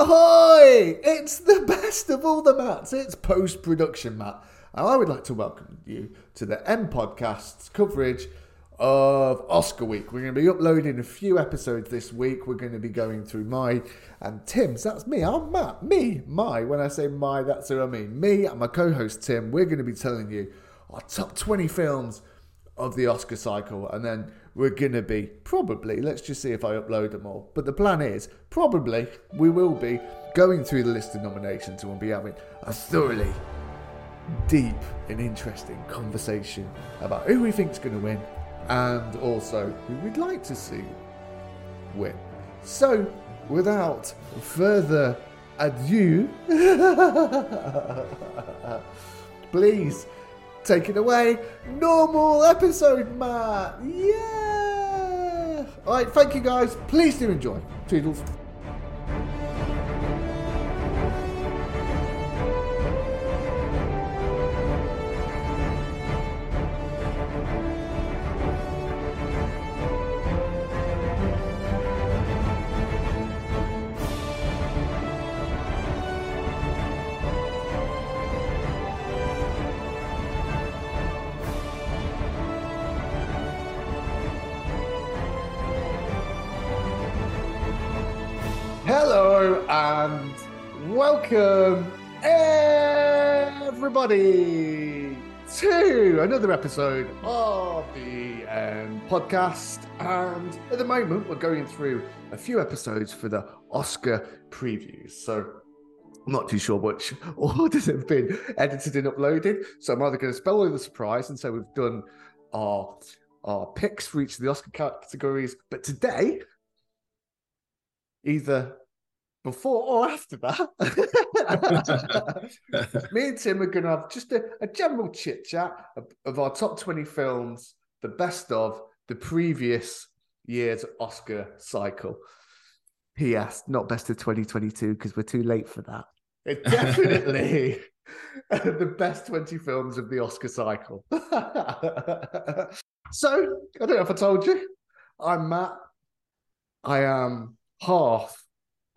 Ahoy! It's the best of all the mats. It's post production, Matt. And I would like to welcome you to the End Podcast's coverage of Oscar Week. We're going to be uploading a few episodes this week. We're going to be going through my and Tim's. That's me. I'm Matt. Me. My. When I say my, that's who I mean. Me and my co host Tim. We're going to be telling you our top 20 films of the Oscar cycle. And then we're going to be probably, let's just see if I upload them all. But the plan is probably we will be going through the list of nominations and we'll be having a thoroughly deep and interesting conversation about who we think's going to win and also who we'd like to see win. So, without further ado, please take it away. Normal episode, Matt. Yeah. All right, thank you guys. Please do enjoy. Toodles. Welcome everybody to another episode of the um, podcast. And at the moment, we're going through a few episodes for the Oscar previews. So I'm not too sure which orders have been edited and uploaded. So I'm either going to spell all the surprise and say we've done our our picks for each of the Oscar categories. But today, either before or after that, me and Tim are going to have just a, a general chit chat of, of our top 20 films, the best of the previous year's Oscar cycle. P.S. Not best of 2022 because we're too late for that. It's definitely the best 20 films of the Oscar cycle. so, I don't know if I told you, I'm Matt. I am half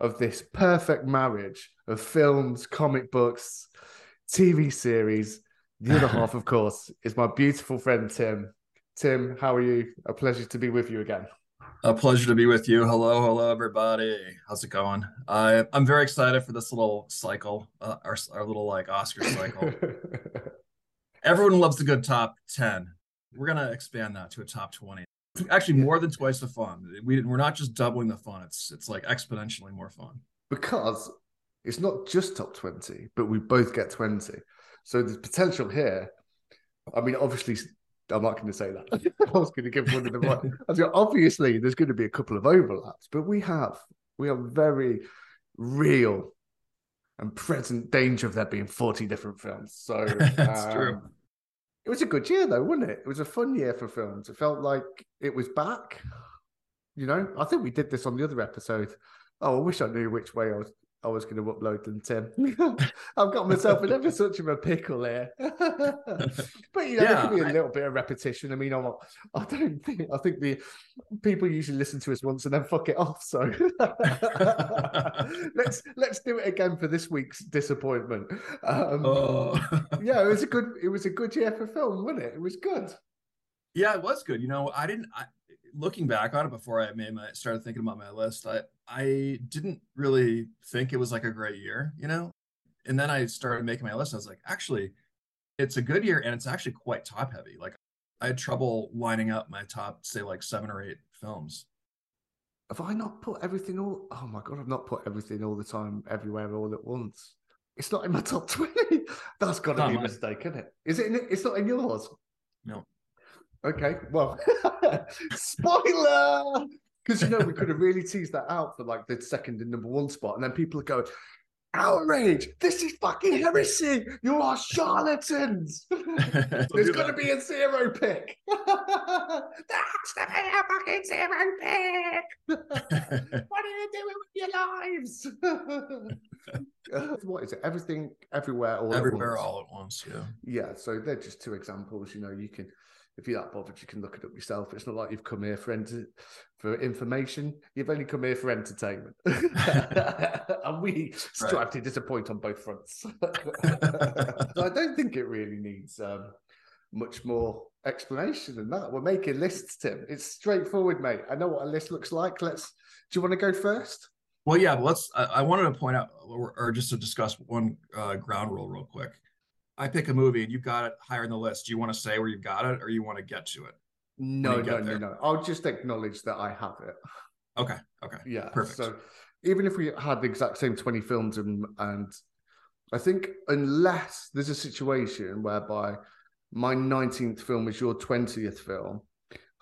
of this perfect marriage of films, comic books, TV series. The other half, of course, is my beautiful friend Tim. Tim, how are you? A pleasure to be with you again. A pleasure to be with you. Hello, hello, everybody. How's it going? I I'm very excited for this little cycle, uh, our our little like Oscar cycle. Everyone loves the good top ten. We're gonna expand that to a top twenty. Actually, more than twice the fun. We we're not just doubling the fun. It's it's like exponentially more fun. because it's not just top 20, but we both get 20. So there's potential here. I mean, obviously, I'm not going to say that. I was going to give one of them. obviously, there's going to be a couple of overlaps, but we have, we have very real and present danger of there being 40 different films. So That's um, true. It was a good year, though, wasn't it? It was a fun year for films. It felt like it was back. You know, I think we did this on the other episode. Oh, I wish I knew which way I was. I was going to upload them, Tim. I've got myself in ever such of a pickle here. but you know, there Yeah, could be a I- little bit of repetition. I mean, I'm, I don't think. I think the people usually listen to us once and then fuck it off. So let's let's do it again for this week's disappointment. Um, Oh. yeah, it was a good. It was a good year for film, wasn't it? It was good. Yeah, it was good. You know, I didn't. I, looking back on it before I made my started thinking about my list, I I didn't really think it was like a great year. You know, and then I started making my list. I was like, actually, it's a good year, and it's actually quite top heavy. Like, I had trouble lining up my top, say, like seven or eight films. Have I not put everything all? Oh my god, I've not put everything all the time, everywhere, all at once. It's not in my top twenty. That's got to be a mistake, isn't it? Is it? In, it's not in yours. No. Okay. Well, spoiler. Because you know we could have really teased that out for like the second and number one spot, and then people are going, "Outrage! This is fucking heresy! You are charlatans! There's going to be a zero pick. That's the a fucking zero pick. what are you doing with your lives? What is it? Everything, everywhere, all at Everywhere, once. all at once. Yeah. Yeah, so they're just two examples. You know, you can if you're that bothered, you can look it up yourself. It's not like you've come here for ent- for information. You've only come here for entertainment, and we strive right. to disappoint on both fronts. so I don't think it really needs um, much more explanation than that. We're making lists, Tim. It's straightforward, mate. I know what a list looks like. Let's. Do you want to go first? Well, yeah. let's. I, I, wanted to point out, or, or just to discuss one uh, ground rule real quick. I pick a movie and you've got it higher in the list. Do you want to say where you've got it, or you want to get to it? No, no, no, no. I'll just acknowledge that I have it. Okay. Okay. Yeah. Perfect. So even if we had the exact same 20 films and and I think unless there's a situation whereby my 19th film is your 20th film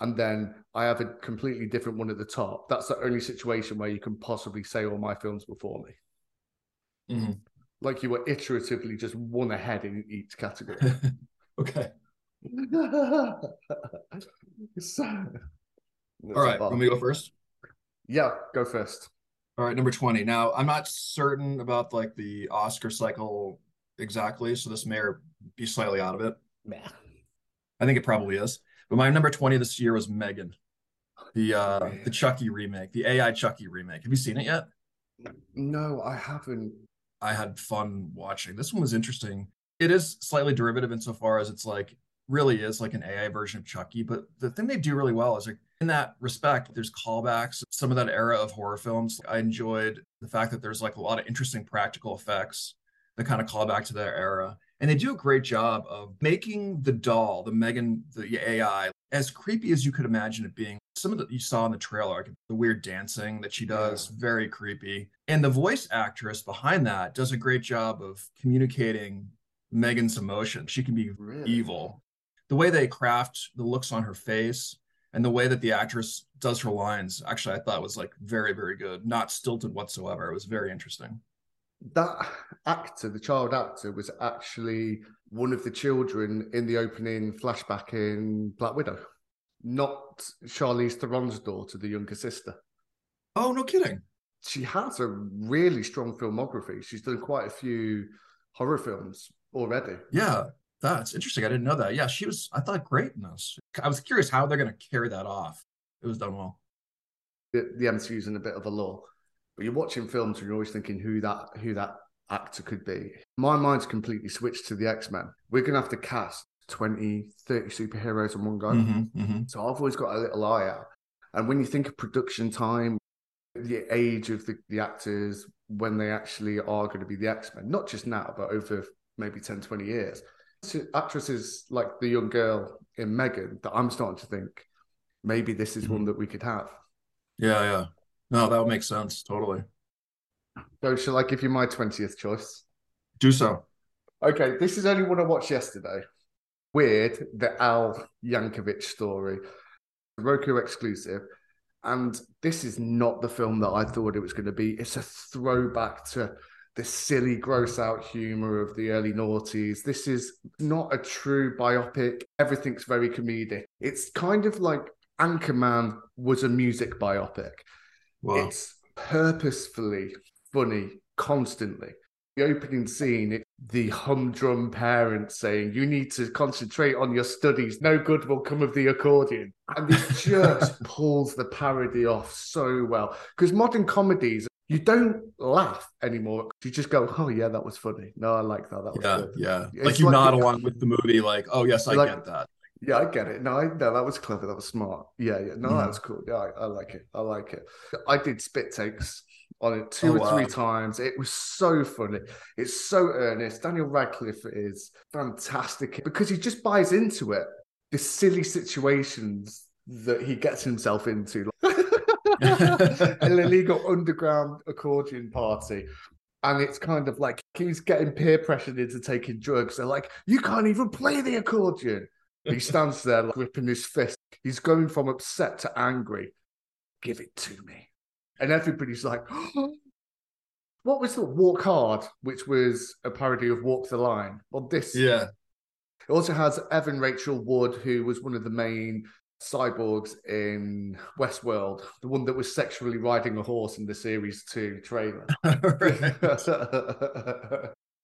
and then I have a completely different one at the top. That's the only situation where you can possibly say all my films before me. Mm-hmm. Like you were iteratively just one ahead in each category. okay. so, all right, let me go first. Yeah, go first. All right, number 20. Now, I'm not certain about like the Oscar cycle exactly, so this may be slightly out of it. Yeah. I think it probably is. But my number 20 this year was Megan. The uh the Chucky remake, the AI Chucky remake. Have you seen it yet? No, I haven't. I had fun watching. This one was interesting. It is slightly derivative insofar as it's like really is like an AI version of Chucky. But the thing they do really well is like in that respect, there's callbacks, some of that era of horror films. I enjoyed the fact that there's like a lot of interesting practical effects that kind of call back to that era. And they do a great job of making the doll, the Megan, the AI, as creepy as you could imagine it being. Some of that you saw in the trailer, like the weird dancing that she does, yeah. very creepy. And the voice actress behind that does a great job of communicating Megan's emotion. She can be really? evil. The way they craft the looks on her face and the way that the actress does her lines, actually, I thought was like very, very good, not stilted whatsoever. It was very interesting that actor, the child actor, was actually one of the children in the opening flashback in Black Widow, not Charlize Theron's daughter, the younger sister. Oh, no kidding. She has a really strong filmography. She's done quite a few horror films already. Yeah, that's interesting. I didn't know that. Yeah, she was, I thought, great in this. I was curious how they're going to carry that off. It was done well. The, the MCU's in a bit of a lull. But you're watching films and you're always thinking who that who that actor could be. My mind's completely switched to the X Men. We're gonna have to cast 20, 30 superheroes in one go. Mm-hmm, mm-hmm. So I've always got a little eye out. And when you think of production time, the age of the, the actors, when they actually are going to be the X Men, not just now, but over maybe 10, 20 years. So actresses like the young girl in Megan that I'm starting to think maybe this is mm-hmm. one that we could have. Yeah, yeah. No, that would make sense. Totally. So, shall I give you my 20th choice? Do so. Okay, this is only one I watched yesterday. Weird, the Al Yankovic story, Roku exclusive. And this is not the film that I thought it was going to be. It's a throwback to the silly, gross out humor of the early noughties. This is not a true biopic. Everything's very comedic. It's kind of like Anchorman was a music biopic. Wow. It's purposefully funny constantly. The opening scene, it, the humdrum parents saying, You need to concentrate on your studies. No good will come of the accordion. And it just pulls the parody off so well. Because modern comedies, you don't laugh anymore. You just go, "Oh yeah, that was funny." No, I like that. That was yeah, good. yeah. It's like you like nod along with the movie, like, "Oh yes, I like, get that." Yeah, I get it. No, I, no, that was clever. That was smart. Yeah, yeah. No, mm. that was cool. Yeah, I, I, like it. I like it. I did spit takes on it two oh, or three times. It was so funny. It's so earnest. Daniel Radcliffe is fantastic because he just buys into it. The silly situations that he gets himself into. An illegal underground accordion party and it's kind of like he's getting peer pressured into taking drugs. They're like, you can't even play the accordion. He stands there like, gripping his fist. He's going from upset to angry. Give it to me. And everybody's like, oh. what was the Walk Hard, which was a parody of Walk the Line? Well, this. Yeah. It also has Evan Rachel Wood, who was one of the main cyborgs in Westworld, the one that was sexually riding a horse in the series two trailer.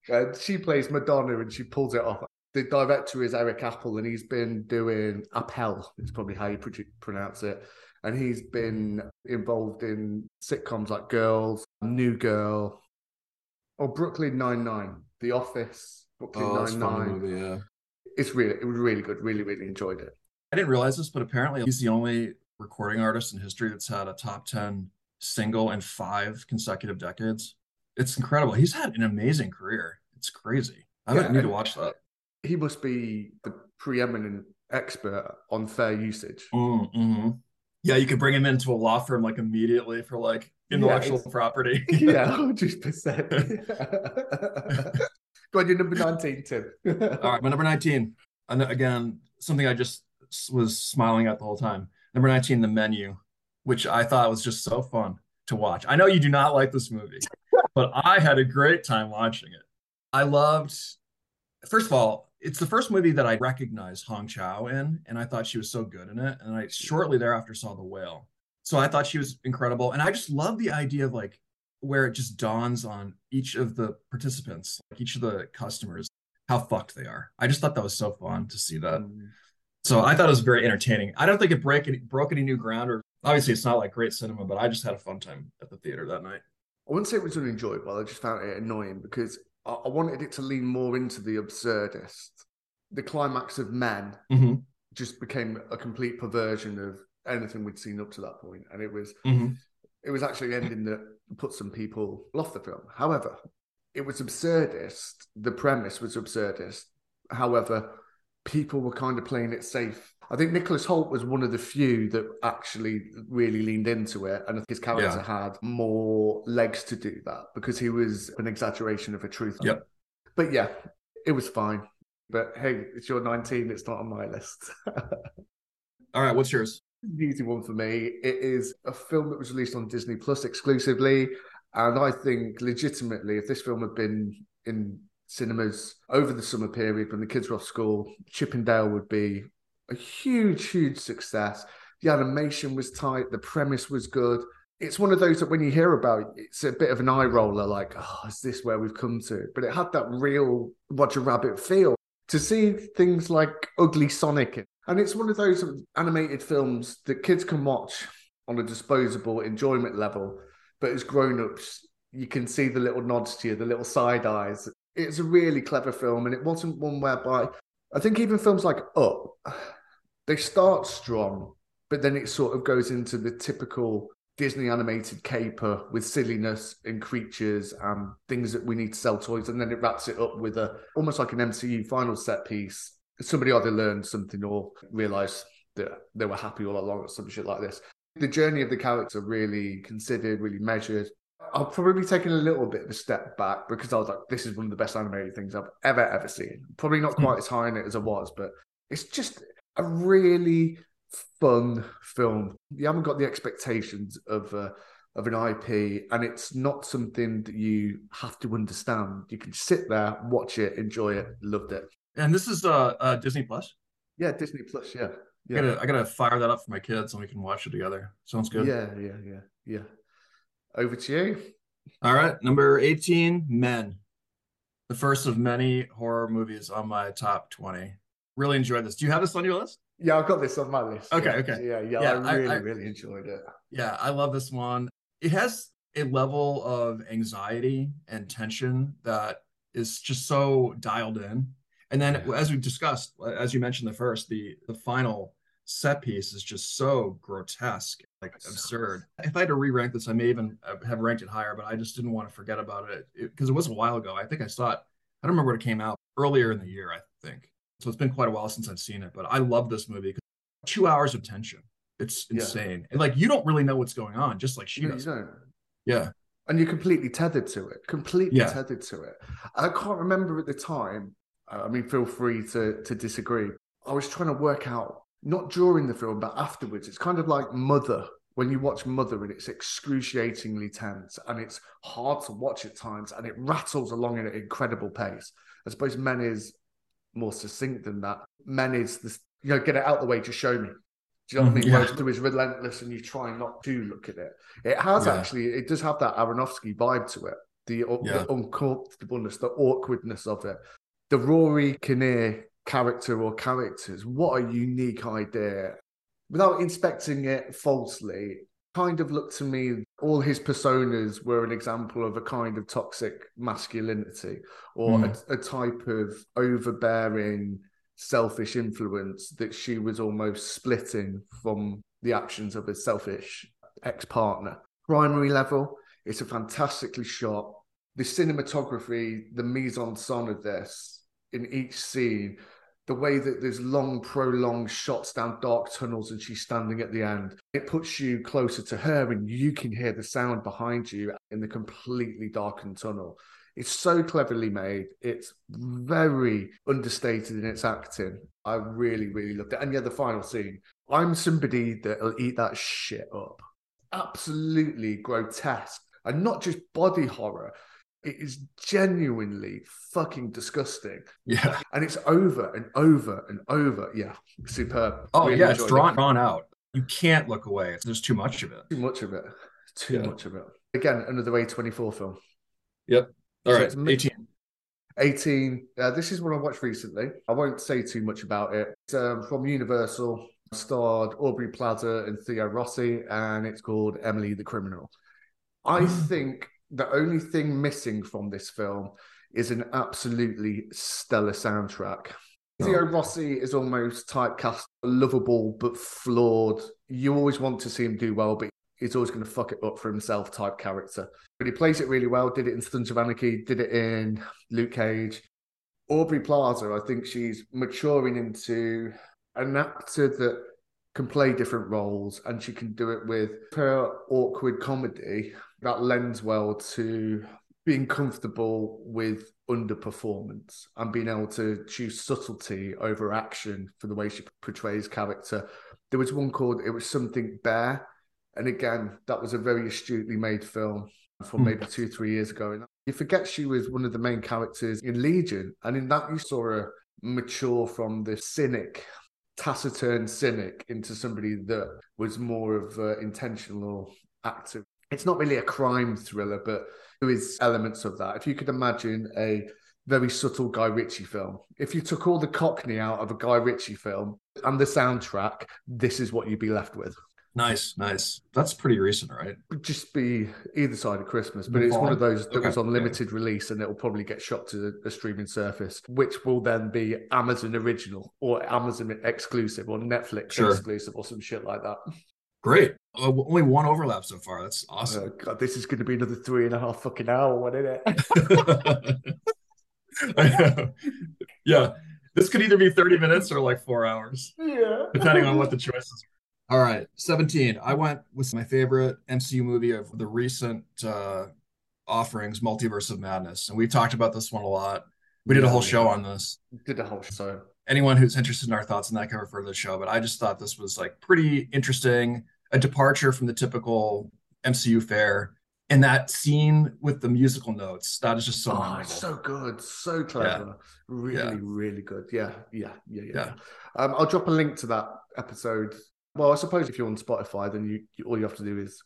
and she plays Madonna and she pulls it off The director is Eric Apple, and he's been doing Appel. It's probably how you pronounce it. And he's been involved in sitcoms like Girls, New Girl, or Brooklyn Nine Nine, The Office, Brooklyn oh, Nine Nine. Yeah, it's really it was really good. Really, really enjoyed it. I didn't realize this, but apparently he's the only recording artist in history that's had a top ten single in five consecutive decades. It's incredible. He's had an amazing career. It's crazy. I yeah, need to watch that. He must be the preeminent expert on fair usage. Mm-hmm. Yeah, you could bring him into a law firm like immediately for like intellectual yeah, property. yeah, hundred percent. Go on, your number nineteen, Tim. All right, my number nineteen, and again, something I just was smiling at the whole time. Number nineteen, the menu, which I thought was just so fun to watch. I know you do not like this movie, but I had a great time watching it. I loved, first of all, it's the first movie that I recognized Hong Chau in, and I thought she was so good in it. And I shortly thereafter saw The Whale. So I thought she was incredible. And I just love the idea of like where it just dawns on each of the participants, like each of the customers, how fucked they are. I just thought that was so fun to see that. Mm. So I thought it was very entertaining. I don't think it break any, broke any new ground, or obviously it's not like great cinema, but I just had a fun time at the theater that night. I wouldn't say it was unenjoyable. I just found it annoying because I, I wanted it to lean more into the absurdist. The climax of Men mm-hmm. just became a complete perversion of anything we'd seen up to that point, and it was mm-hmm. it was actually ending that put some people off the film. However, it was absurdist. The premise was absurdist. However, people were kind of playing it safe. I think Nicholas Hoult was one of the few that actually really leaned into it, and his character yeah. had more legs to do that because he was an exaggeration of a truth. Yep. But yeah, it was fine. But hey, it's your 19, it's not on my list. All right, what's yours? Easy one for me. It is a film that was released on Disney Plus exclusively. And I think legitimately, if this film had been in cinemas over the summer period when the kids were off school, Chip 'n Dale would be a huge, huge success. The animation was tight, the premise was good. It's one of those that when you hear about it, it's a bit of an eye roller, like, oh, is this where we've come to? But it had that real Roger Rabbit feel. To see things like Ugly Sonic, and it's one of those animated films that kids can watch on a disposable enjoyment level, but as grown ups, you can see the little nods to you, the little side eyes. It's a really clever film, and it wasn't one whereby I think even films like Up, they start strong, but then it sort of goes into the typical Disney animated caper with silliness and creatures and things that we need to sell toys, and then it wraps it up with a almost like an MCU final set piece. Somebody either learned something or realized that they were happy all along or some shit like this. The journey of the character really considered, really measured. I've probably taken a little bit of a step back because I was like, this is one of the best animated things I've ever, ever seen. Probably not hmm. quite as high in it as I was, but it's just a really fun film. You haven't got the expectations of uh, of an IP, and it's not something that you have to understand. You can sit there, watch it, enjoy it, loved it. And this is uh, uh Disney Plus. Yeah, Disney Plus. Yeah, yeah. I gotta, I gotta fire that up for my kids, and we can watch it together. Sounds good. Yeah, yeah, yeah, yeah. Over to you. All right, number eighteen, Men. The first of many horror movies on my top twenty. Really enjoyed this. Do you have this on your list? Yeah, I've got this on my list. Okay, yeah. okay. Yeah, yeah, yeah I really, I, I, really enjoyed it. Yeah, I love this one. It has a level of anxiety and tension that is just so dialed in. And then yeah. as we discussed, as you mentioned the first, the the final set piece is just so grotesque, like absurd. If I had to re-rank this, I may even have ranked it higher, but I just didn't want to forget about it because it, it was a while ago. I think I saw it. I don't remember when it came out earlier in the year. I think so it's been quite a while since I've seen it, but I love this movie. because Two hours of tension. It's insane. Yeah. And like you don't really know what's going on, just like she you, does. You. Yeah. And you're completely tethered to it. Completely yeah. tethered to it. I can't remember at the time. I mean, feel free to to disagree. I was trying to work out not during the film, but afterwards. It's kind of like Mother when you watch Mother and it's excruciatingly tense and it's hard to watch at times and it rattles along at an incredible pace. I suppose Men is more succinct than that. Manage this, you know, get it out the way to show me. Do you know what I mm-hmm. mean? Yeah. Whereas is relentless and you try not to look at it. It has yeah. actually, it does have that Aronofsky vibe to it. The, yeah. the uncomfortableness, the awkwardness of it. the Rory Kinnear character or characters, what a unique idea. Without inspecting it falsely, kind of looked to me all his personas were an example of a kind of toxic masculinity or mm. a, a type of overbearing selfish influence that she was almost splitting from the actions of a selfish ex-partner primary level it's a fantastically shot the cinematography the mise en scène of this in each scene the way that there's long, prolonged shots down dark tunnels and she's standing at the end, it puts you closer to her and you can hear the sound behind you in the completely darkened tunnel. It's so cleverly made. It's very understated in its acting. I really, really loved it. And yeah, the final scene. I'm somebody that'll eat that shit up. Absolutely grotesque. And not just body horror, it is genuinely fucking disgusting. Yeah. And it's over and over and over. Yeah. Superb. Oh, really yeah. It's drawn, drawn out. You can't look away. There's too much of it. Too much of it. Too yeah. much of it. Again, another A24 film. Yep. All so right. 18. 18. Uh, this is what I watched recently. I won't say too much about it. It's um, from Universal, starred Aubrey Plaza and Theo Rossi, and it's called Emily the Criminal. I think the only thing missing from this film is an absolutely stellar soundtrack. Oh. Theo Rossi is almost typecast, lovable but flawed. You always want to see him do well, but he's always going to fuck it up for himself type character. But he plays it really well. Did it in Sons of Anarchy, did it in Luke Cage. Aubrey Plaza, I think she's maturing into an actor that can play different roles and she can do it with her awkward comedy that lends well to being comfortable with underperformance and being able to choose subtlety over action for the way she portrays character. There was one called It Was Something Bear. And again, that was a very astutely made film from hmm. maybe two, three years ago. And you forget she was one of the main characters in Legion. And in that, you saw her mature from the cynic taciturn cynic into somebody that was more of an intentional active. It's not really a crime thriller, but there is elements of that. If you could imagine a very subtle Guy Ritchie film, if you took all the Cockney out of a Guy Ritchie film and the soundtrack, this is what you'd be left with. Nice, nice. That's pretty recent, right? Would just be either side of Christmas, but it's one of those that okay. was on limited release and it'll probably get shot to a streaming surface, which will then be Amazon original or Amazon exclusive or Netflix sure. exclusive or some shit like that. Great. Uh, only one overlap so far. That's awesome. Oh, God, this is going to be another three and a half fucking hour one, isn't it? yeah. This could either be 30 minutes or like four hours. Yeah. Depending on what the choices are. All right, 17. I went with my favorite MCU movie of the recent uh, offerings, Multiverse of Madness. And we've talked about this one a lot. We did a whole show on this. Did a whole show. Anyone who's interested in our thoughts on that can refer to the show. But I just thought this was like pretty interesting, a departure from the typical MCU fare. And that scene with the musical notes, that is just so oh, so good, so clever, yeah. really, yeah. really good. Yeah, yeah, yeah, yeah. yeah. Um, I'll drop a link to that episode well, I suppose if you're on Spotify, then you, you all you have to do is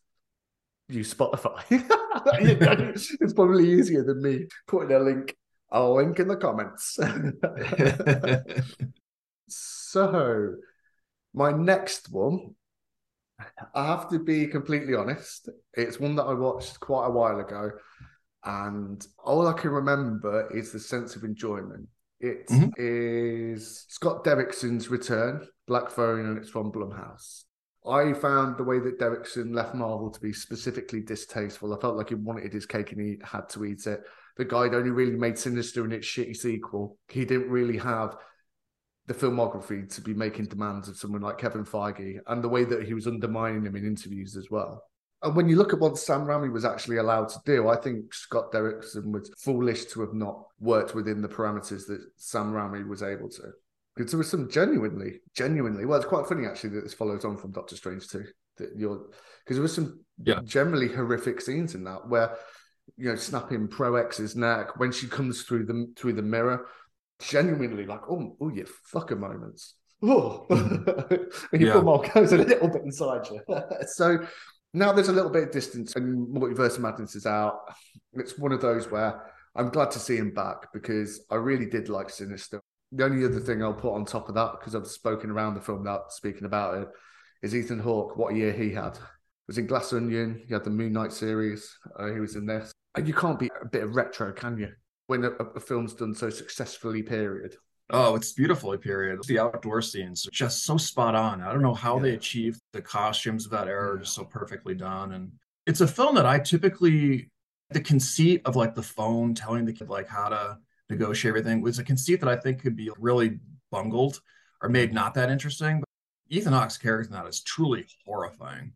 use Spotify. it's probably easier than me putting a link. I'll link in the comments. so, my next one, I have to be completely honest. It's one that I watched quite a while ago, and all I can remember is the sense of enjoyment. It mm-hmm. is Scott Derrickson's return, Black Phone, and it's from Blumhouse. I found the way that Derrickson left Marvel to be specifically distasteful. I felt like he wanted his cake and he had to eat it. The guy only really made Sinister in its shitty sequel. He didn't really have the filmography to be making demands of someone like Kevin Feige and the way that he was undermining him in interviews as well. And when you look at what Sam Raimi was actually allowed to do, I think Scott Derrickson was foolish to have not worked within the parameters that Sam Raimi was able to. Because there was some genuinely, genuinely, well, it's quite funny actually that this follows on from Doctor Strange too. That you're because there was some yeah. generally horrific scenes in that where you know snapping Pro X's neck when she comes through the through the mirror, genuinely like oh oh you fucker moments. Oh, you yeah. put more goes a little bit inside you. so now there's a little bit of distance and Multiverse of Madness is out. It's one of those where I'm glad to see him back because I really did like Sinister. The only other thing I'll put on top of that, because I've spoken around the film without speaking about it, is Ethan Hawke. What a year he had! He was in Glass Onion. He had the Moon Knight series. Uh, he was in this. And you can't be a bit of retro, can you? When a, a film's done so successfully, period. Oh, it's beautifully period. The outdoor scenes are just so spot on. I don't know how yeah. they achieved the costumes of that era, yeah. just so perfectly done. And it's a film that I typically the conceit of like the phone telling the kid like how to negotiate everything was a conceit that I think could be really bungled or made not that interesting. But Ethan Hawke's character in that is truly horrifying.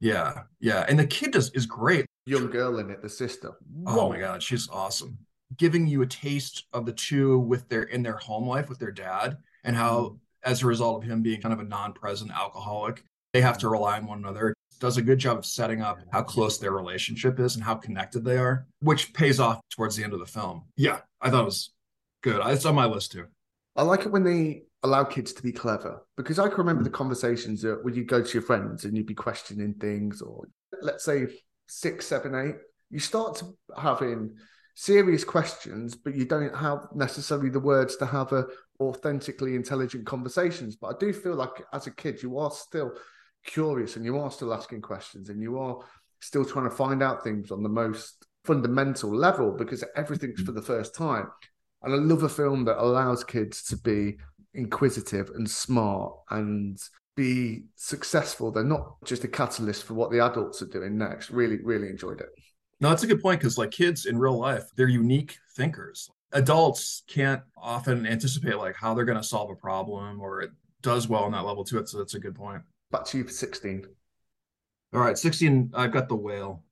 Yeah, yeah, and the kid does is great. Young girl in it, the sister. Whoa. Oh my god, she's awesome. Giving you a taste of the two with their in their home life with their dad, and how mm. as a result of him being kind of a non-present alcoholic, they have to rely on one another does a good job of setting up how close their relationship is and how connected they are, which pays off towards the end of the film. Yeah, I thought it was good. It's on my list too. I like it when they allow kids to be clever because I can remember the conversations that when you go to your friends and you'd be questioning things, or let's say six, seven, eight, you start to having serious questions, but you don't have necessarily the words to have a authentically intelligent conversations. But I do feel like as a kid, you are still curious and you are still asking questions and you are still trying to find out things on the most fundamental level because everything's for the first time. And I love a film that allows kids to be inquisitive and smart and be successful. They're not just a catalyst for what the adults are doing next. Really, really enjoyed it. No, that's a good point because, like kids in real life, they're unique thinkers. Adults can't often anticipate like how they're going to solve a problem or it does well on that level too. So that's a good point. Back to you for 16. All right, 16, I've got The Whale.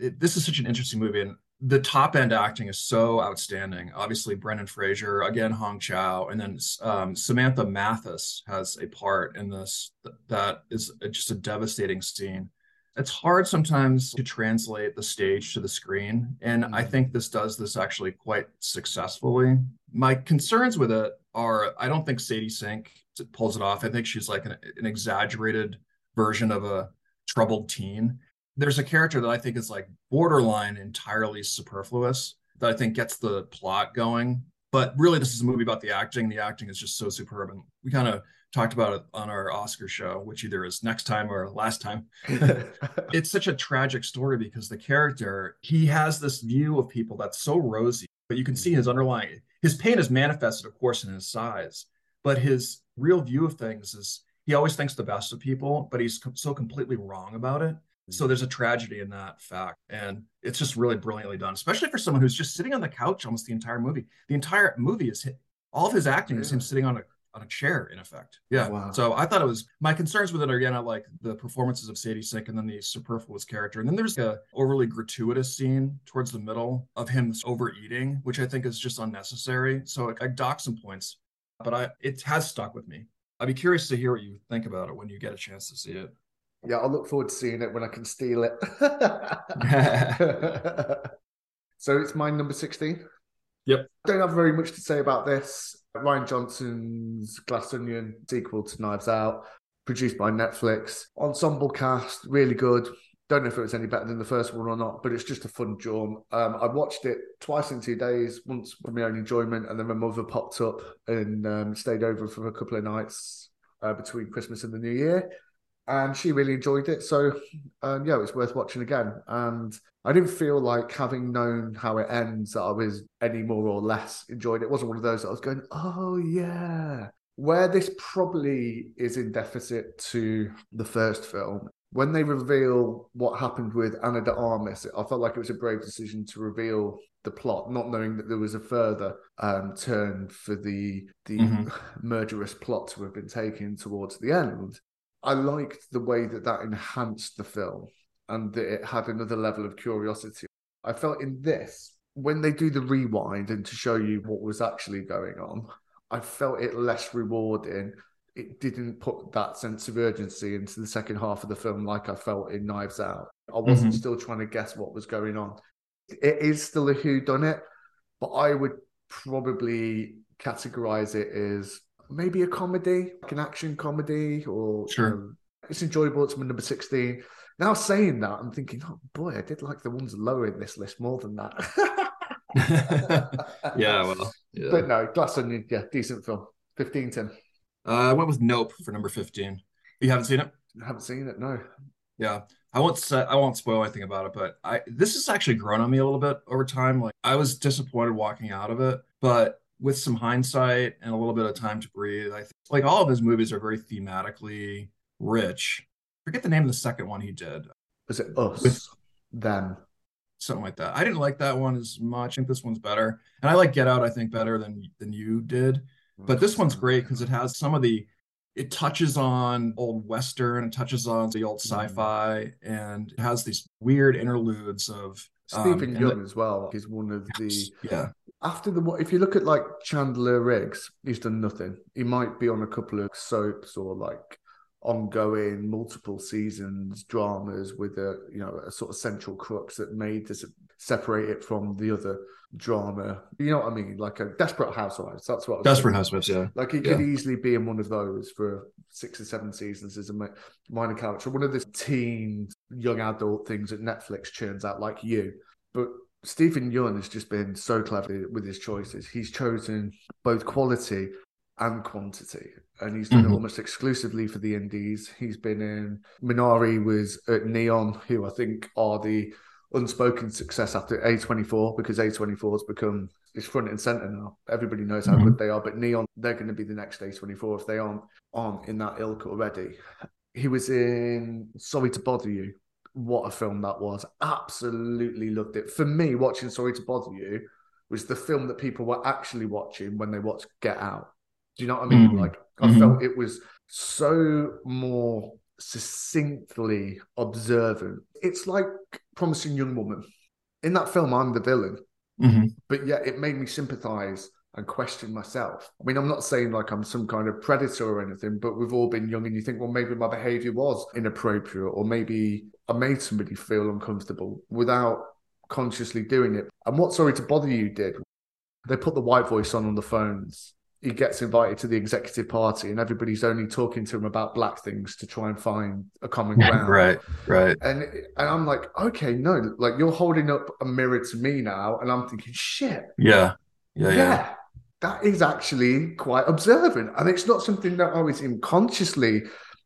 It, this is such an interesting movie, and the top end acting is so outstanding. Obviously, Brendan Fraser, again, Hong Chau, and then um, Samantha Mathis has a part in this that is just a devastating scene. It's hard sometimes to translate the stage to the screen, and I mm-hmm. think this does this actually quite successfully. My concerns with it are I don't think Sadie Sink pulls it off. I think she's like an, an exaggerated version of a troubled teen. There's a character that I think is like borderline entirely superfluous that I think gets the plot going. But really, this is a movie about the acting. The acting is just so superb. And we kind of talked about it on our Oscar show, which either is next time or last time. it's such a tragic story because the character, he has this view of people that's so rosy, but you can see his underlying, his pain is manifested, of course, in his size, but his real view of things is he always thinks the best of people, but he's so completely wrong about it. So mm-hmm. there's a tragedy in that fact. And it's just really brilliantly done, especially for someone who's just sitting on the couch almost the entire movie. The entire movie is hit, all of his acting yeah. is him sitting on a on a chair in effect. Yeah. Wow. So I thought it was my concerns with it are again I like the performances of Sadie Sink and then the superfluous character. And then there's a overly gratuitous scene towards the middle of him overeating, which I think is just unnecessary. So I dock some points but I it has stuck with me. I'd be curious to hear what you think about it when you get a chance to see it. Yeah, I'll look forward to seeing it when I can steal it. so it's my number 16. Yep. Don't have very much to say about this. Rian Johnson's Glass Onion sequel to Knives Out, produced by Netflix. Ensemble cast, really good. Don't know if it was any better than the first one or not, but it's just a fun jaunt. Um, I watched it twice in two days, once for my own enjoyment, and then my mother popped up and um, stayed over for a couple of nights uh, between Christmas and the New Year, and she really enjoyed it. So, um, yeah, it's worth watching again. And I didn't feel like having known how it ends that I was any more or less enjoyed it. It wasn't one of those that I was going, oh yeah. Where this probably is in deficit to the first film when they reveal what happened with Ana de Armas, I felt like it was a brave decision to reveal the plot, not knowing that there was a further um, turn for the the mm-hmm. murderous plot to have been taken towards the end. I liked the way that that enhanced the film and that it had another level of curiosity. I felt in this when they do the rewind and to show you what was actually going on, I felt it less rewarding it didn't put that sense of urgency into the second half of the film like I felt in Knives Out. I wasn't mm-hmm. still trying to guess what was going on. It is still a who done it, but I would probably categorize it as maybe a comedy, like an action comedy, or sure. Um, it's enjoyable. It's my number 16. Now saying that, I'm thinking, oh boy, I did like the ones lower in this list more than that. yeah, well, yeah. But no, Glass Onion, yeah, decent film. 15 10. Uh, I went with Nope for number 15. You haven't seen it? I haven't seen it, no. Yeah. I won't say, I won't spoil anything about it, but I this has actually grown on me a little bit over time. Like I was disappointed walking out of it, but with some hindsight and a little bit of time to breathe, I think like all of his movies are very thematically rich. forget the name of the second one he did. Was it Us? With, them? Something like that. I didn't like that one as much. I think this one's better. And I like Get Out, I think, better than than you did. But this one's great because it has some of the it touches on old western it touches on the old mm-hmm. sci-fi and it has these weird interludes of Steven um, Yeun the, as well is one of the yeah after the if you look at like Chandler Riggs he's done nothing. He might be on a couple of soaps or like ongoing multiple seasons dramas with a you know a sort of central crux that made this separate it from the other drama. You know what i mean? Like a desperate housewives that's what desperate housewives yeah. Like he yeah. could easily be in one of those for six or seven seasons as a minor character. One of the teen young adult things that netflix churns out like you. But Steven Yeun has just been so clever with his choices. He's chosen both quality and quantity. And he's done mm-hmm. it almost exclusively for the indies. He's been in Minari was at Neon, who I think are the unspoken success after A24 because A24 has become is front and center now. Everybody knows how mm-hmm. good they are, but Neon they're going to be the next A24 if they aren't aren't in that ilk already. He was in Sorry to Bother You. What a film that was! Absolutely loved it. For me, watching Sorry to Bother You was the film that people were actually watching when they watched Get Out do you know what I mean? Mm-hmm. Like I mm-hmm. felt it was so more succinctly observant. It's like Promising Young Woman. In that film, I'm the villain, mm-hmm. but yet it made me sympathize and question myself. I mean, I'm not saying like I'm some kind of predator or anything, but we've all been young and you think, well, maybe my behavior was inappropriate, or maybe I made somebody feel uncomfortable without consciously doing it. And what Sorry to Bother You did, they put the white voice on on the phones he gets invited to the executive party and everybody's only talking to him about black things to try and find a common ground. right, right. And and I'm like, okay, no, like you're holding up a mirror to me now, and I'm thinking, shit. Yeah. Yeah. Yeah. yeah. That is actually quite observant. And it's not something that I was unconsciously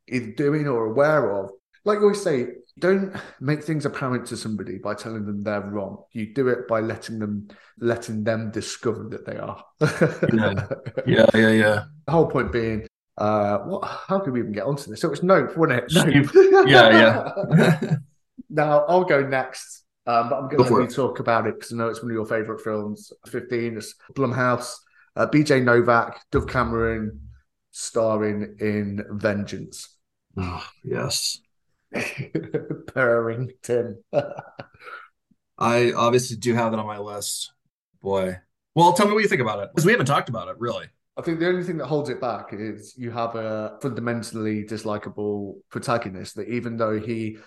either doing or aware of. Like you always say, don't make things apparent to somebody by telling them they're wrong. You do it by letting them letting them discover that they are. yeah. yeah, yeah, yeah. The whole point being, uh, what? How could we even get onto this? So it's Nope, wasn't it? Nope. yeah, yeah. now I'll go next, um, but I'm going to let you talk about it because I know it's one of your favourite films. Fifteen, it's Blumhouse, uh, B.J. Novak, Dove Cameron, starring in Vengeance. Oh, yes. Purrington. I obviously do have it on my list. Boy. Well, tell me what you think about it. Because we haven't talked about it, really. I think the only thing that holds it back is you have a fundamentally dislikable protagonist that even though he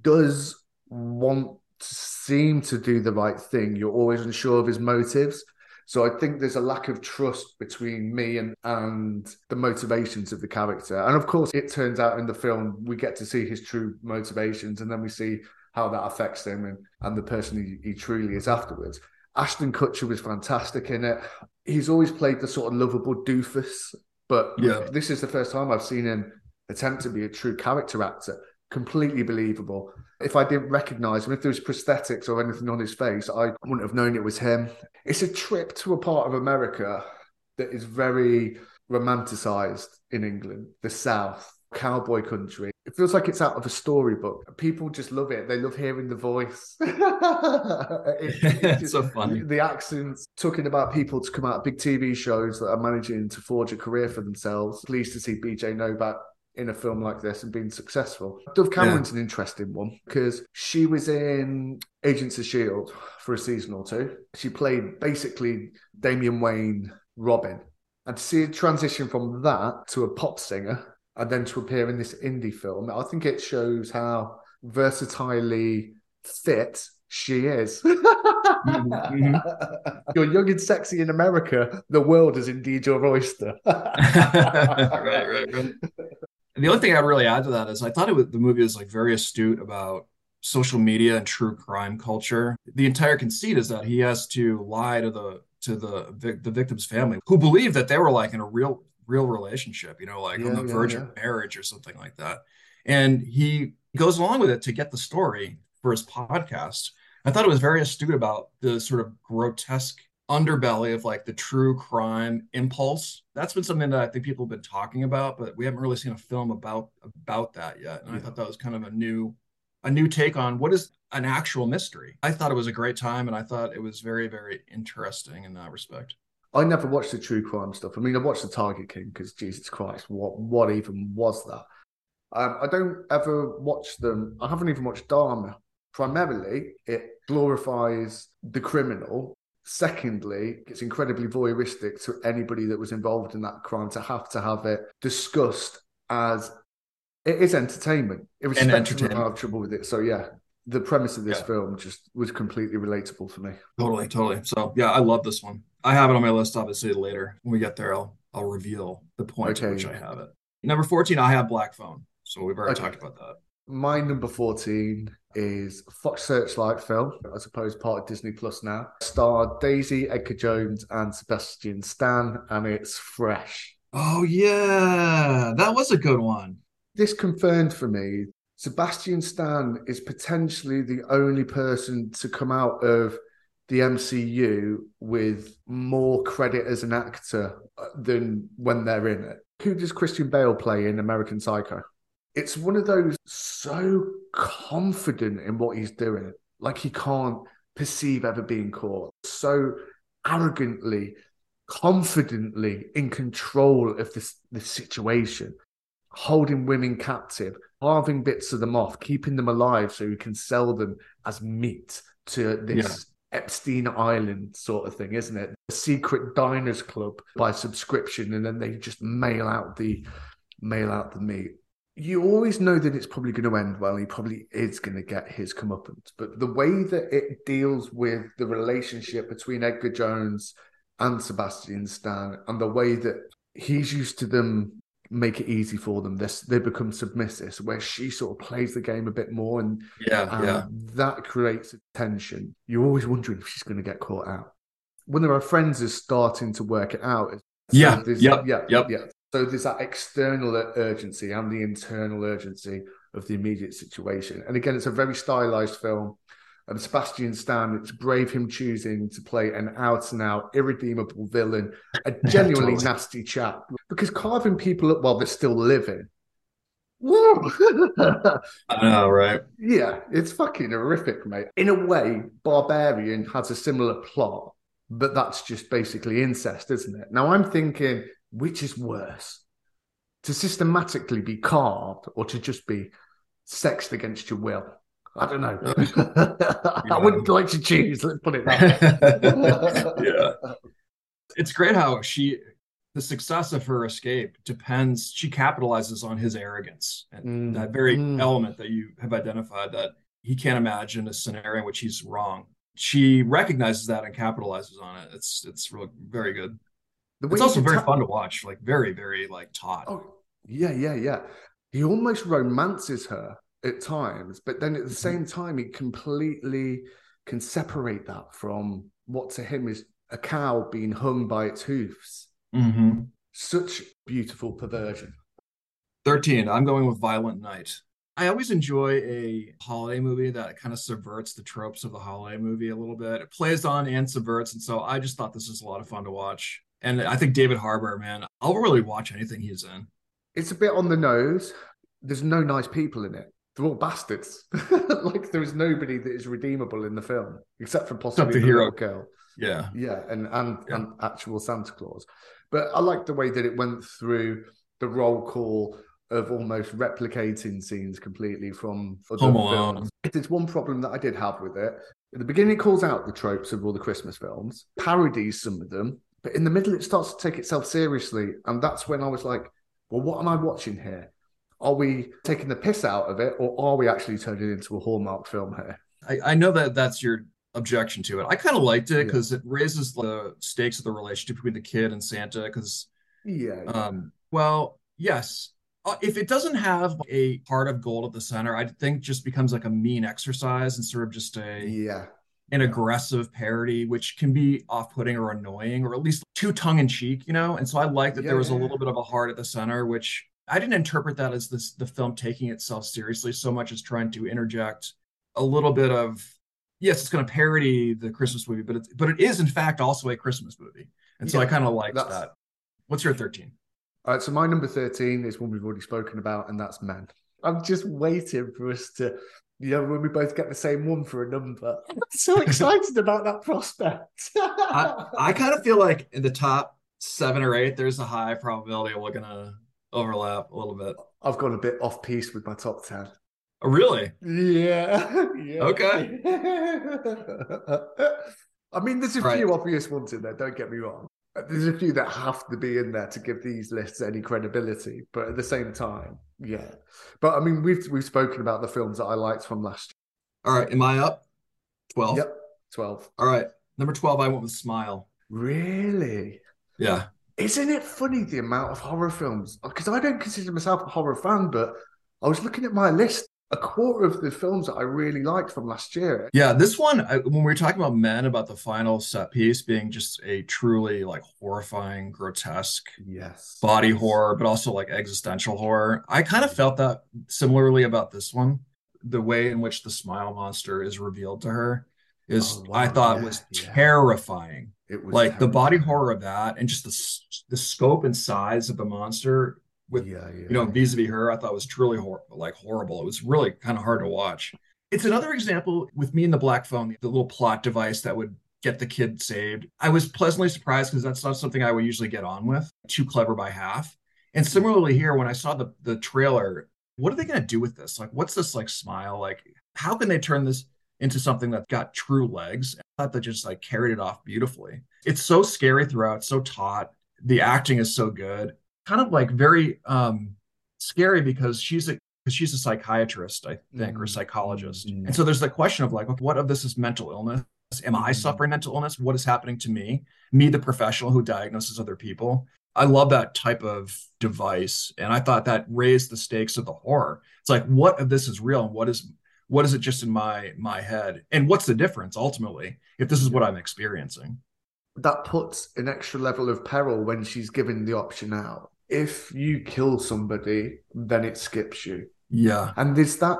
does want to seem to do the right thing, you're always unsure of his motives. So I think there's a lack of trust between me and and the motivations of the character. And of course, it turns out in the film we get to see his true motivations, and then we see how that affects him and, and the person he, he truly is afterwards. Ashton Kutcher was fantastic in it. He's always played the sort of lovable doofus, but yeah. this is the first time I've seen him attempt to be a true character actor. Completely believable. If I didn't recognize him, if there was prosthetics or anything on his face, I wouldn't have known it was him. It's a trip to a part of America that is very romanticized in England, the South, cowboy country. It feels like it's out of a storybook. People just love it. They love hearing the voice. it, it's just, so funny. The accents, talking about people to come out of big TV shows that are managing to forge a career for themselves. Pleased to see BJ Novak in a film like this and being successful. Dove Cameron's yeah. an interesting one because she was in Agents of S.H.I.E.L.D. for a season or two. She played basically Damian Wayne Robin. And to see a transition from that to a pop singer and then to appear in this indie film, I think it shows how versatilely fit she is. mm-hmm. You're young and sexy in America. The world is indeed your oyster. right, right, right. The only thing I'd really add to that is I thought it was, the movie was like very astute about social media and true crime culture. The entire conceit is that he has to lie to the to the the victim's family who believe that they were like in a real real relationship, you know, like yeah, on the yeah, verge yeah. of marriage or something like that. And he goes along with it to get the story for his podcast. I thought it was very astute about the sort of grotesque underbelly of like the true crime impulse. That's been something that I think people have been talking about, but we haven't really seen a film about about that yet. And I thought that was kind of a new a new take on what is an actual mystery. I thought it was a great time and I thought it was very, very interesting in that respect. I never watched the true crime stuff. I mean, I watched the Tiger King because Jesus Christ, what what even was that? Um, I don't ever watch them. I haven't even watched Dahmer. Primarily, it glorifies the criminal. Secondly, it's incredibly voyeuristic to anybody that was involved in that crime to have to have it discussed as it is entertainment. It was entertainment. I have trouble with it. So yeah, the premise of this yeah. film just was completely relatable for me. Totally, totally. So yeah, I love this one. I have it on my list. Obviously, later when we get there, I'll I'll reveal the point okay. at which I have it. Number fourteen, I have Black Phone. So we've already okay. talked about that. My number fourteen is Fox Searchlight film, I suppose part of Disney Plus now. Starred Daisy Edgar Jones and Sebastian Stan, and it's fresh. Oh yeah, that was a good one. This confirmed for me Sebastian Stan is potentially the only person to come out of the MCU with more credit as an actor than when they're in it. Who does Christian Bale play in American Psycho? It's one of those so confident in what he's doing, like he can't perceive ever being caught. So arrogantly, confidently in control of this, this situation, holding women captive, carving bits of them off, keeping them alive so he can sell them as meat to this yeah. Epstein Island sort of thing, isn't it? A secret diners club by subscription, and then they just mail out the mail out the meat. You always know that it's probably going to end well. He probably is going to get his comeuppance, but the way that it deals with the relationship between Edgar Jones and Sebastian Stan, and the way that he's used to them make it easy for them. This they become submissive, where she sort of plays the game a bit more, and yeah, um, yeah, that creates a tension. You're always wondering if she's going to get caught out. One of our friends is starting to work it out. So yeah, yep, yeah, yep. yeah. So there's that external urgency and the internal urgency of the immediate situation. And again, it's a very stylized film and Sebastian Stan, it's brave him choosing to play an out and out, irredeemable villain, a genuinely totally. nasty chap. Because carving people up while they're still living. I know, right? Yeah, it's fucking horrific, mate. In a way, Barbarian has a similar plot, but that's just basically incest, isn't it? Now I'm thinking, which is worse? To systematically be carved or to just be sexed against your will? I don't know. I wouldn't like to choose. Let's put it that way. yeah. It's great how she, the success of her escape depends, she capitalizes on his arrogance and mm. that very mm. element that you have identified that he can't imagine a scenario in which he's wrong. She recognizes that and capitalizes on it. It's it's really very good. It's also very fun to watch, like very, very like taut. Oh, yeah, yeah, yeah. He almost romances her at times, but then at the mm-hmm. same time, he completely can separate that from what to him is a cow being hung by its hoofs. Mm-hmm. Such beautiful perversion. 13. I'm going with Violent Night. I always enjoy a holiday movie that kind of subverts the tropes of the holiday movie a little bit. It plays on and subverts. And so I just thought this was a lot of fun to watch. And I think David Harbour, man, I'll really watch anything he's in. It's a bit on the nose. There's no nice people in it they're all bastards. like there is nobody that is redeemable in the film except for possibly except the, hero girl. Yeah, yeah, and and yeah. and actual Santa Claus. But I like the way that it went through the roll call of almost replicating scenes completely from other Home films. There's one problem that I did have with it. At the beginning, it calls out the tropes of all the Christmas films, parodies some of them, but in the middle, it starts to take itself seriously, and that's when I was like, "Well, what am I watching here?" are we taking the piss out of it or are we actually turning it into a hallmark film here i, I know that that's your objection to it i kind of liked it because yeah. it raises the stakes of the relationship between the kid and santa because yeah, yeah, um well yes Uh, if it doesn't have a heart of gold at the center, I think just becomes like a mean exercise and sort of just a Yeah. An aggressive parody, which can be off-putting or annoying, or at least too tongue-in-cheek, you know. And so I like that Yeah, there was yeah, a little bit of a heart at the center, which I didn't interpret that as this the film taking itself seriously so much as trying to interject a little bit of yes, it's going to parody the Christmas movie, but it's but it is in fact also a Christmas movie, and so I kind of liked that. What's your thirteen? All right, so my number 13 is one we've already spoken about, and that's Men. I'm just waiting for us to, you know, when we both get the same one for a number. I'm so excited about that prospect. I, I kind of feel like in the top seven or eight, there's a high probability we're gonna overlap a little bit. I've gone a bit off piece with my top 10. Oh, really? Yeah. yeah. Okay. I mean, there's a Right. few obvious ones in there, don't get me wrong. There's a few that have to be in there to give these lists any credibility, but at the same time, yeah. But I mean, we've we've spoken about the films that I liked from last All right, am I up? 12. Yep, 12. All right. Number 12, I went with Smile. Really? Yeah. Isn't it funny the amount of horror films? Because I don't consider myself a horror fan, but I was looking at my list. A quarter of the films that I really liked from last year. Yeah, this one, I, when we were talking about Men, about the final set piece being just a truly like horrifying, grotesque Yes. body horror, but also like existential horror. I kind of felt that similarly about this one. The way in which the smile monster is revealed to her is, Oh, I thought yeah, was yeah. terrifying. It was Like the body horror of that and just the the scope and size of the monster with yeah, yeah, you know, vis-a-vis her, I thought was truly hor- like horrible. It was really kind of hard to watch. It's another example with me and the black phone, the little plot device that would get the kid saved. I was pleasantly surprised because that's not something I would usually get on with. Too clever by half. And similarly here, when I saw the the trailer, what are they going to do with this? Like, what's this like smile? Like, how can they turn this into something that's got true legs? I thought they just like carried it off beautifully. It's so scary throughout, so taut. The acting is so good kind of like very um scary because she's a because she's a psychiatrist, I think, or Mm, psychologist. mm, mm. And so there's the question of like, what of this is mental illness? Am I Mm. suffering mental illness? What is happening to me? Me, the professional who diagnoses other people. I love that type of device. And I thought that raised the stakes of the horror. It's like, what of this is real and what is what is it just in my my head? And what's the difference ultimately if this is what I'm experiencing? that puts an extra level of peril when she's given the option out. If you kill somebody, then it skips you. Yeah. And there's that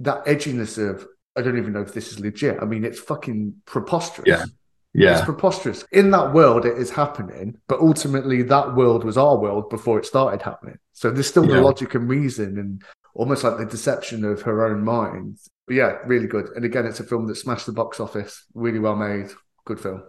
that edginess of I don't even know if this is legit. I mean, it's fucking preposterous. Yeah. It's preposterous. In that world, it is happening, but ultimately, that world was our world before it started happening. So there's still Yeah. the logic and reason, and almost like the deception of her own mind. But yeah, really good. And again, it's a film that smashed the box office. Really well made. Good film.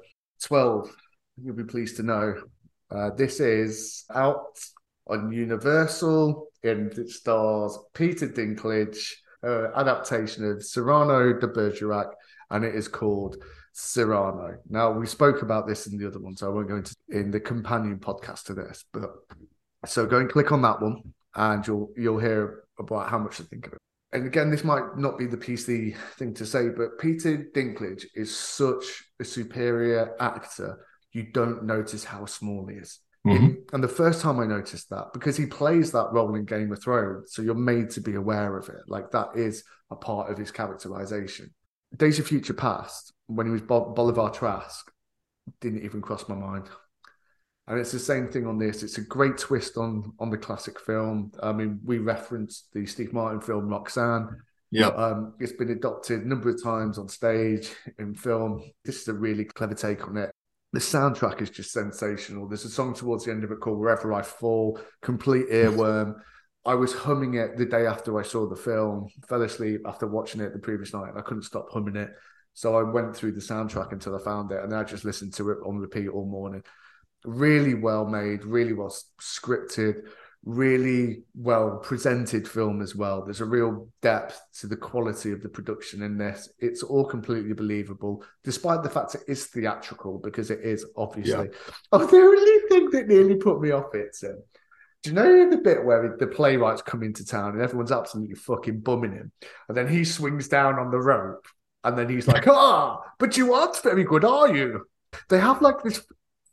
12. You'll be pleased to know. Uh, this is out on Universal and it stars Peter Dinklage, uh, adaptation of Cyrano de Bergerac, and it is called Cyrano. Now, we spoke about this in the other one, so I won't go into in the companion podcast to this, but so go and click on that one and you'll you'll hear about how much I think of it. And again, this might not be the PC thing to say, but Peter Dinklage is such a superior actor. You don't notice how small he is. Mhm. And the first time I noticed that, because he plays that role in Game of Thrones, so you're made to be aware of it. Like that is a part of his characterization. Days of Future Past, when he was Bo- Bolivar Trask, didn't even cross my mind. And it's the same thing on this. It's a great twist on on the classic film. I mean, we referenced the Steve Martin film Roxanne. Yep. Um, it's been adopted a number of times on stage in film. This is a really clever take on it. The soundtrack is just sensational. There's a song towards the end of it called Wherever I Fall, complete earworm. I was humming it the day after I saw the film, fell asleep after watching it the previous night, and I couldn't stop humming it. So I went through the soundtrack until I found it, and I just listened to it on repeat all morning. Really well made, really well scripted, really well presented film as well. There's a real depth to the quality of the production in this. It's all completely believable, despite the fact it is theatrical, because it is obviously. Oh, the only thing that nearly put me off it, Tim. Do you know the bit where the playwrights come into town and everyone's absolutely fucking bumming him, and then he swings down on the rope, and then he's like, "Ah, but you aren't very good, are you?" They have like this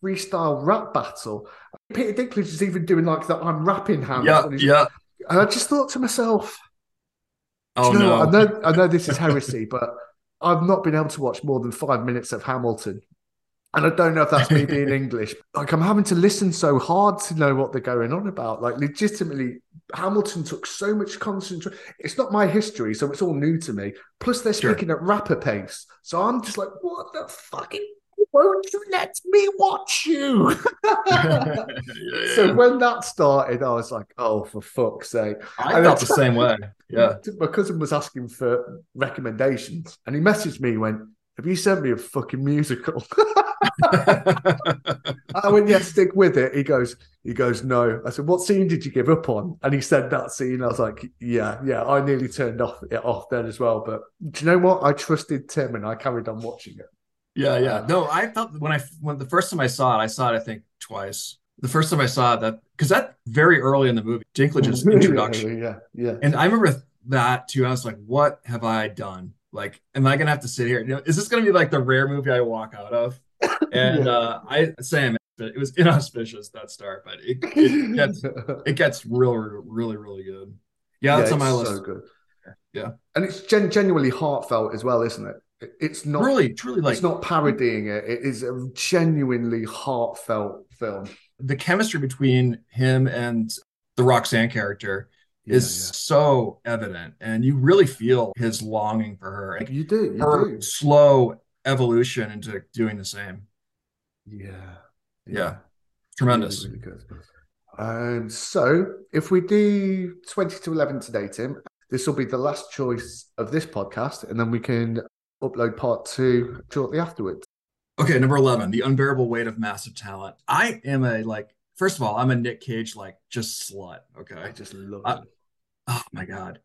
freestyle rap battle. Peter Dinklage is even doing like the "I'm rapping" hands. Yeah, he's- yeah. And I just thought to myself, Oh you know no. I know I know this is heresy, but I've not been able to watch more than five minutes of Hamilton. And I don't know if that's me being English. Like I'm having to listen so hard to know what they're going on about. Like legitimately, Hamilton took so much concentration. It's not my history, so it's all new to me. Plus, they're Sure. speaking at rapper pace, so I'm just like, what the fucking? Won't you let me watch you? Yeah, So when that started, I was like, oh, for fuck's sake. I and felt the same way. Yeah. My cousin was asking for recommendations and he messaged me and went, Have you sent me a fucking musical? I went, Yeah, stick with it. He goes, he goes, No. I said, What scene did you give up on? And he said that scene. I was like, Yeah, yeah. I nearly turned off it off then as well. But do you know what? I trusted Tim and I carried on watching it. Yeah, yeah. No, I felt when I when the first time I saw it, I saw it I think twice. The first time I saw it, that because that very early in the movie, Dinklage's introduction, Yeah, yeah. and I remember that too. I was like, "What have I done? Like, am I gonna have to sit here? You know, is this gonna be like the rare movie I walk out of?" And Yeah. uh, I but it was inauspicious that start, but it it gets it gets real, really, really good. Yeah, that's on my list. So good. Yeah. And it's gen- genuinely heartfelt as well, isn't it? It- It's not really, truly, like it's not parodying it. It is a genuinely heartfelt film. the chemistry between him and the Roxanne character is so evident, and you really feel his longing for her and You do, you her do. slow evolution into doing the same. Yeah. Yeah. Tremendous. Really, really. Um, so if we do 20 to 11 today, Tim, this will be the last choice of this podcast, and then we can upload part two shortly afterwards. Okay, number 11, The Unbearable Weight of Massive Talent. I am a like, first of all, I'm a Nick Cage like just slut. Okay. I just love I- it. Oh my God.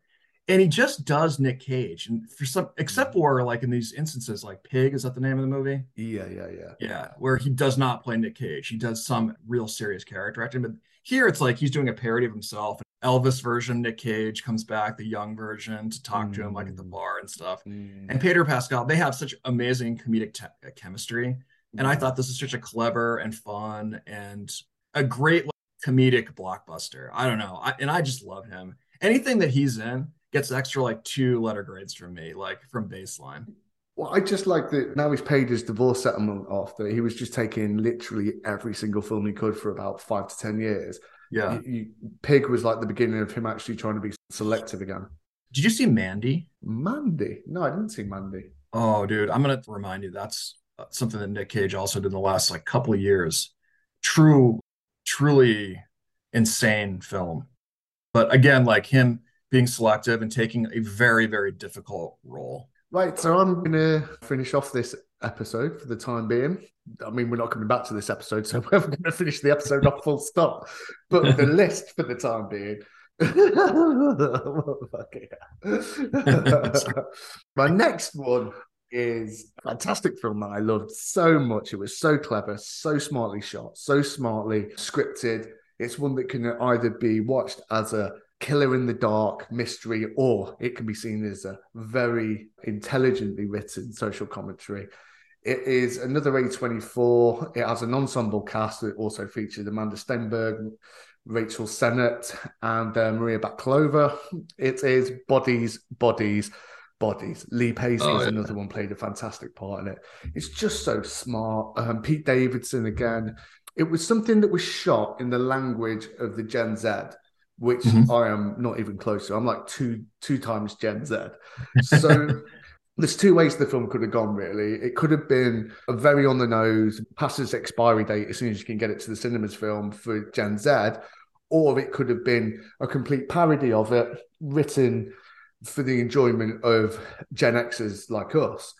And he just does Nick Cage. And for some, except mm. for like in these instances, like Pig, is that the name of the movie? Yeah, yeah, yeah. Yeah, where he does not play Nick Cage. He does some real serious character acting. But here it's like he's doing a parody of himself. Elvis version, Nick Cage comes back, the young version, to talk to him like at the Mm. bar and stuff. Mm. And Pedro Pascal, they have such amazing comedic te- uh, chemistry. And I thought this is such a clever and fun and a great like, comedic blockbuster. I don't know. I, and I just love him. Anything that he's in gets extra like two letter grades from me, like from baseline. Well, I just like that now he's paid his divorce settlement off, that he was just taking literally every single film he could for about five to 10 years. Yeah. You- you- Pig was like the beginning of him actually trying to be selective again. Did you see Mandy? Mandy. No, I didn't see Mandy. Oh, dude, I'm gonna remind you that's uh, something that Nick Cage also did in the last like couple of years. True, truly insane film. But again, like him being selective and taking a very, very difficult role. Right, so I'm going to finish off this episode for the time being. I mean, we're not coming back to this episode, so we're going to finish the episode off full stop. But the list for the time being. My next one is a fantastic film that I loved so much. It was so clever, so smartly shot, so smartly scripted. It's one that can either be watched as a killer in the dark mystery, or it can be seen as a very intelligently written social commentary. It is another A24. It has an ensemble cast that also featured Amandla Stenberg, Rachel Sennett, and uh, Maria Bakalova. It is Bodies, Bodies, Bodies. Lee Pace Oh, is yeah. another one, played a fantastic part in it. It's just so smart. Um, Pete Davidson again. It was something that was shot in the language of the Gen Z, which Mhm. I am not even close to. I'm like two two times Gen Z. So there's two ways the film could have gone really it could have been a very on the nose passes expiry date as soon as you can get it to the cinemas film for gen z or it could have been a complete parody of it written for the enjoyment of gen xers like us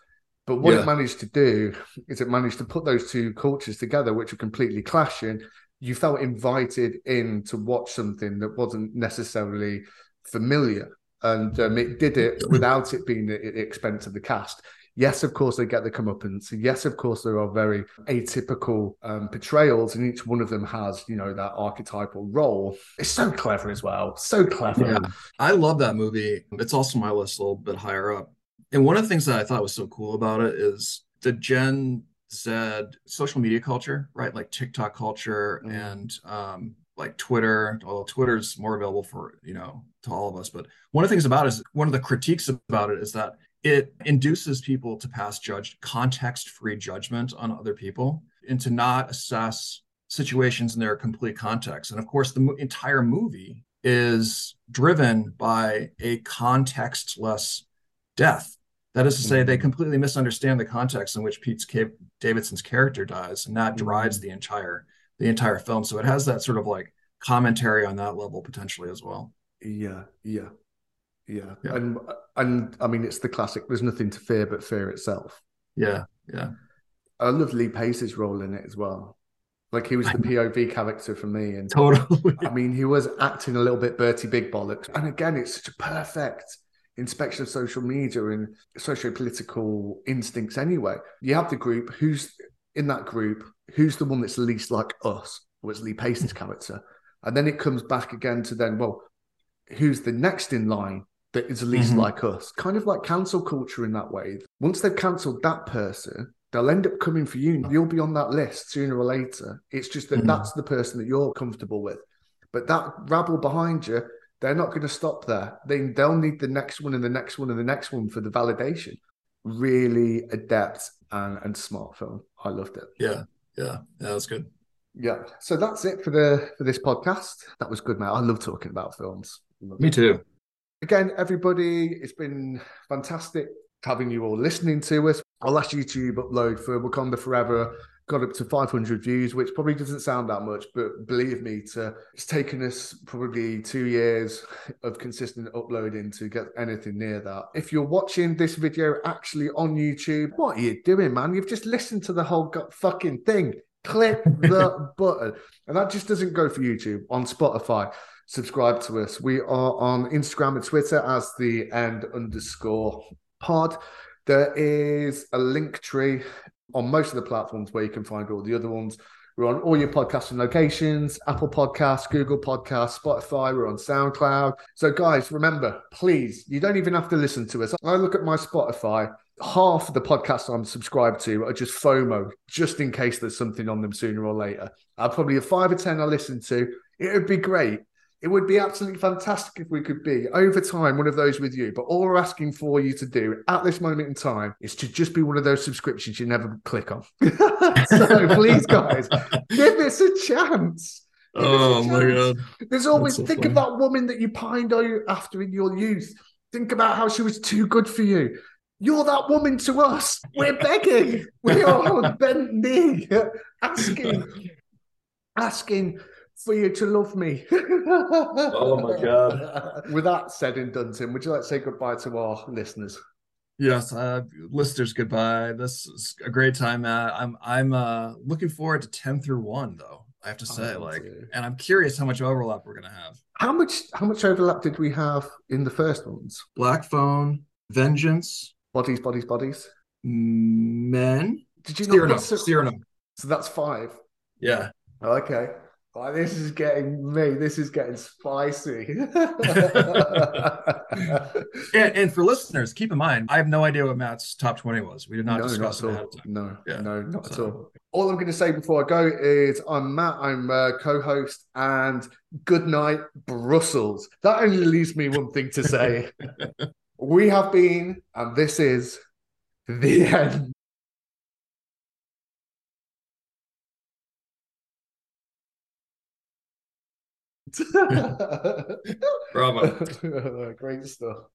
but what Yeah. it managed to do is it managed to put those two cultures together which are completely clashing you felt invited in to watch something that wasn't necessarily familiar and um, it did it without it being at the expense of the cast. Yes, of course, they get the comeuppance. Yes, of course, there are very atypical um, portrayals, and each one of them has, you know, that archetypal role. It's so clever as well. So clever. Yeah. I love that movie. It's also my list a little bit higher up. And one of the things that I thought was so cool about it is the Gen Z social media culture, right? Like TikTok culture Mm. and um like Twitter, although Twitter's more available for, you know, to all of us. But one of the things about it is one of the critiques about it is that it induces people to pass judge context-free judgment on other people and to not assess situations in their complete context. And of course, the entire movie is driven by a contextless death. That is to say, they mm-hmm. completely misunderstand the context in which Pete Davidson's character dies, and that drives mm-hmm. the entire the entire film. So it has that sort of like commentary on that level potentially as well. Yeah, yeah, yeah, yeah. and and I mean it's the classic. There's nothing to fear but fear itself. Yeah, yeah. I love Lee Pace's role in it as well. Like he was the POV character for me, and totally. I mean, he was acting a little bit Bertie Big Bollocks, and again, it's such a perfect inspection of social media and socio-political instincts. Anyway, you have the group who's in that group, who's the one that's least like us, was Lee Pace's character, and then it comes back again to then, well, who's the next in line that is least mm-hmm. like us? Kind of like cancel culture in that way. Once they've cancelled that person, they'll end up coming for you. You'll be on that list sooner or later. It's just that mm. that's the person that you're comfortable with. But that rabble behind you, they're not going to stop there. They, they'll need the next one and the next one and the next one for the validation. Really adept and, and smart film. I loved it. Yeah, yeah, yeah, that was good. Yeah. So that's it for the for this podcast. That was good, man. I love talking about films. Me it. too. Again, everybody, it's been fantastic having you all listening to us. Our last YouTube upload for Wakanda Forever got up to 500 views, which probably doesn't sound that much, but believe me, to, it's taken us probably two years of consistent uploading to get anything near that. If you're watching this video actually on YouTube, what are you doing, man? You've just listened to the whole fucking thing. Click the button. And that just doesn't go for YouTube on Spotify. Subscribe to us. We are on Instagram and Twitter as the end underscore pod. There is a link tree on most of the platforms where you can find all the other ones. We're on all your podcasting locations Apple Podcasts, Google Podcasts, Spotify. We're on SoundCloud. So, guys, remember, please, you don't even have to listen to us. I look at my Spotify, half of the podcasts I'm subscribed to are just FOMO, just in case there's something on them sooner or later. I'll probably have five or 10 I listen to. It would be great it would be absolutely fantastic if we could be over time one of those with you. But all we're asking for you to do at this moment in time is to just be one of those subscriptions you never click on. so please, guys, give us a chance. Give oh my god! There's always so think funny. of that woman that you pined after in your youth. Think about how she was too good for you. You're that woman to us. We're begging. We are on bent knee, asking, asking for you to love me. oh my god! With that said and done, Tim, would you like to say goodbye to our listeners? Yes, uh, listeners, goodbye. This is a great time, Matt. I'm I'm uh, looking forward to ten through one, though. I have to say, oh, like, dear. and I'm curious how much overlap we're gonna have. How much how much overlap did we have in the first ones? Black Phone, Vengeance, Bodies, Bodies, Bodies, Men. Did you Cyrano, so, Cyrano. So that's five. Yeah. Okay. Oh, this is getting me. This is getting spicy. and, and, for listeners, keep in mind, I have no idea what Matt's top 20 was. We did not no, discuss not it No, yeah. no, not so. at all. All I'm going to say before I go is I'm Matt, I'm a co host, and good night, Brussels. That only leaves me one thing to say. we have been, and this is the end. Bravo. Great stuff.